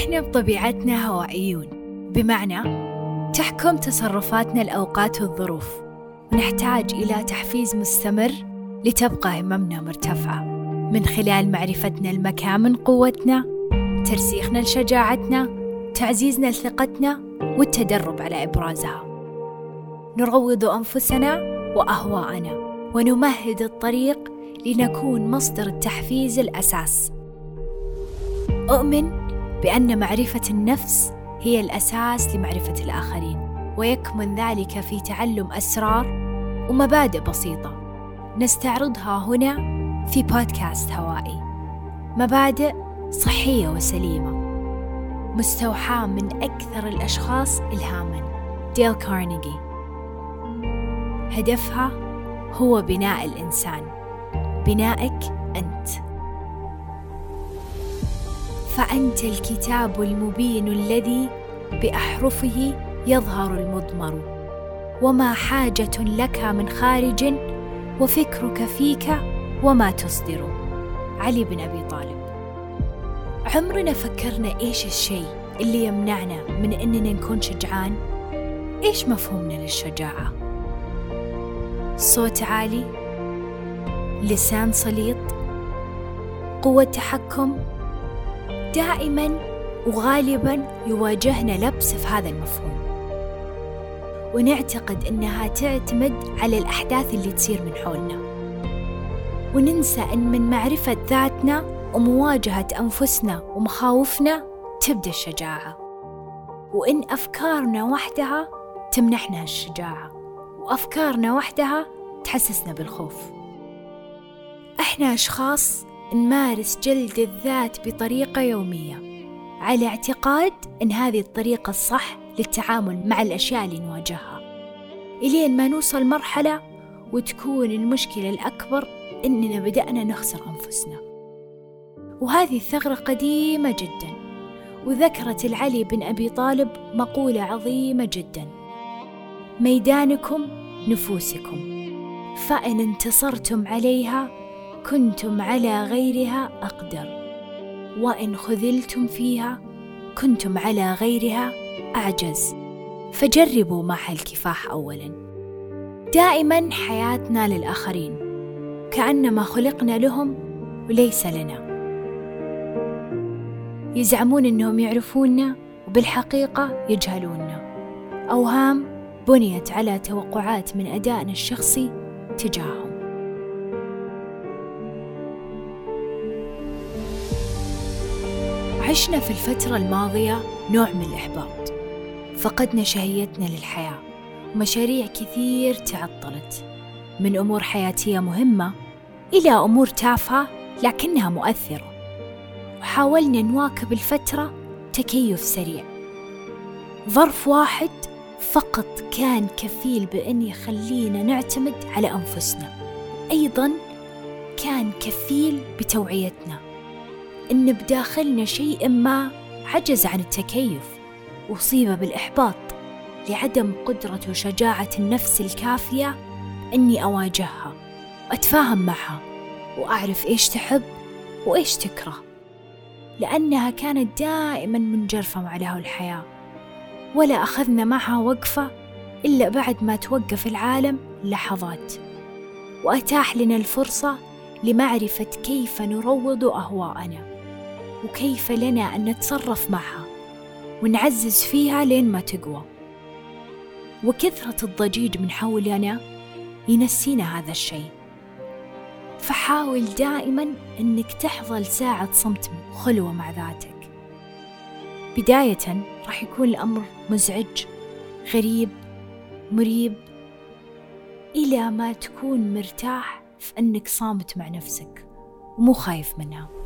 إحنا بطبيعتنا هوائيون. بمعنى تحكم تصرفاتنا الأوقات والظروف ونحتاج إلى تحفيز مستمر لتبقى هممنا مرتفعة. من خلال معرفتنا المكامن قوتنا ترسيخنا لشجاعتنا تعزيزنا لثقتنا والتدرب على إبرازها. نروض أنفسنا وأهواءنا ونمهد الطريق لنكون مصدر التحفيز الأساس. أؤمن بأن معرفة النفس هي الأساس لمعرفة الآخرين ويكمن ذلك في تعلم أسرار ومبادئ بسيطة. نستعرضها هنا في بودكاست هوائي. مبادئ صحية وسليمة. مستوحاة من أكثر الأشخاص إلهاماً. ديل كارنيجي هدفها هو بناء الإنسان. بنائك أنت. فأنت الكتاب المبين الذي بأحرفه يظهر المضمر وما حاجة لك من خارج وفكرك فيك وما تصدر علي بن أبي طالب عمرنا فكرنا إيش الشيء اللي يمنعنا من إننا نكون شجعان؟ إيش مفهومنا للشجاعة؟ صوت عالي؟ لسان سليط؟ قوة تحكم؟ دائما وغالبا يواجهنا لبس في هذا المفهوم. ونعتقد إنها تعتمد على الأحداث اللي تصير من حولنا. وننسى إن من معرفة ذاتنا ومواجهة أنفسنا ومخاوفنا تبدأ الشجاعة. وإن أفكارنا وحدها تمنحنا الشجاعة. وأفكارنا وحدها تحسسنا بالخوف. إحنا أشخاص نمارس جلد الذات بطريقة يومية. على اعتقاد أن هذه الطريقة الصح للتعامل مع الأشياء اللي نواجهها. إلين ما نوصل مرحلة وتكون المشكلة الأكبر إننا بدأنا نخسر أنفسنا. وهذه الثغرة قديمة جدا وذكرت العلي بن أبي طالب مقولة عظيمة جدا. ميدانكم نفوسكم فإن انتصرتم عليها كنتم على غيرها أقدر وإن خذلتم فيها كنتم على غيرها أعجز. فجربوا معها الكفاح أولا. دائما حياتنا للآخرين كأنما خلقنا لهم وليس لنا. يزعمون أنهم يعرفوننا وبالحقيقة يجهلوننا. أوهام بنيت على توقعات من أدائنا الشخصي تجاههم. عشنا في الفترة الماضية نوع من الإحباط. فقدنا شهيتنا للحياة. ومشاريع كثير تعطلت. من أمور حياتية مهمة إلى أمور تافهة لكنها مؤثرة. وحاولنا نواكب الفترة تكيف سريع. ظرف واحد فقط كان كفيل بأن يخلينا نعتمد على أنفسنا. أيضا كان كفيل بتوعيتنا. إن بداخلنا شيء ما عجز عن التكيف وأصيب بالإحباط لعدم قدرة وشجاعة النفس الكافية إني أواجهها وأتفاهم معها وأعرف إيش تحب وإيش تكره. لأنها كانت دائما منجرفة مع له الحياة ولا أخذنا معها وقفة إلا بعد ما توقف العالم لحظات. وأتاح لنا الفرصة لمعرفة كيف نروض أهواءنا. وكيف لنا أن نتصرف معها ونعزز فيها لين ما تقوى. وكثرة الضجيج من حولنا ينسينا هذا الشيء. فحاول دائما أنك تحظى ساعة صمت وخلوة مع ذاتك. بداية راح يكون الأمر مزعج غريب مريب إلى ما تكون مرتاح في أنك صامت مع نفسك ومو خايف منها.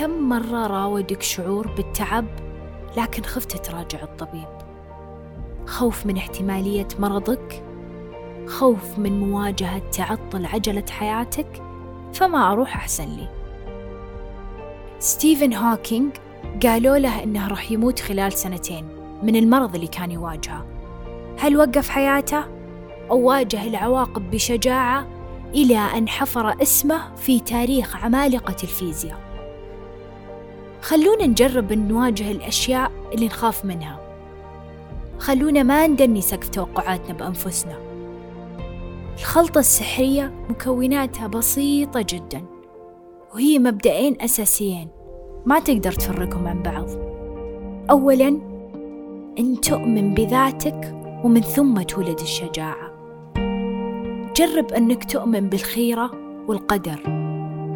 كم مرة راودك شعور بالتعب لكن خفت تراجع الطبيب. خوف من احتمالية مرضك خوف من مواجهة تعطل عجلة حياتك فما أروح أحسن لي. ستيفن هوكينج قالوا له إنه راح يموت خلال سنتين من المرض اللي كان يواجهه. هل وقف حياته؟ أو واجه العواقب بشجاعة إلى أن حفر اسمه في تاريخ عمالقة الفيزياء. خلونا نجرب نواجه الأشياء اللي نخاف منها. خلونا ما ندني سقف توقعاتنا بأنفسنا. الخلطة السحرية مكوناتها بسيطة جدا وهي مبدئين أساسيين ما تقدر تفرقهم عن بعض. أولا أن تؤمن بذاتك ومن ثم تولد الشجاعة. جرب أنك تؤمن بالخيرة والقدر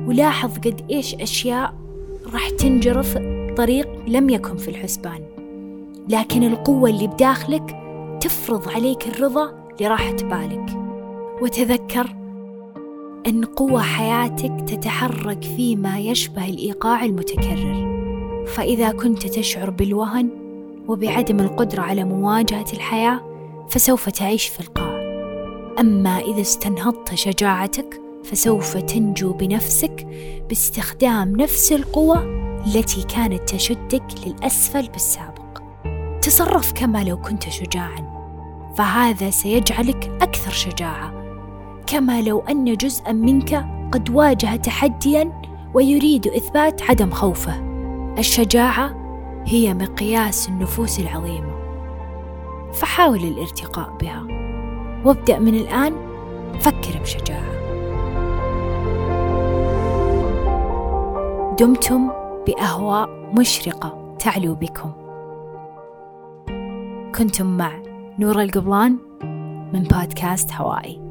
ولاحظ قد إيش أشياء راح تنجرف طريق لم يكن في الحسبان. لكن القوة اللي بداخلك تفرض عليك الرضا لراحة بالك. وتذكر أن قوة حياتك تتحرك فيما يشبه الإيقاع المتكرر. فإذا كنت تشعر بالوهن وبعدم القدرة على مواجهة الحياة فسوف تعيش في القاع. أما إذا استنهضت شجاعتك فسوف تنجو بنفسك باستخدام نفس القوة التي كانت تشدك للأسفل بالسابق. تصرف كما لو كنت شجاعا فهذا سيجعلك أكثر شجاعة. كما لو أن جزءا منك قد واجه تحديا ويريد إثبات عدم خوفه. الشجاعة هي مقياس النفوس العظيمة. فحاول الارتقاء بها. وابدأ من الآن. فكر بشجاعة. دمتم بأهواء مشرقة تعلو بكم. كنتم مع نور القبلان من بودكاست هوائي.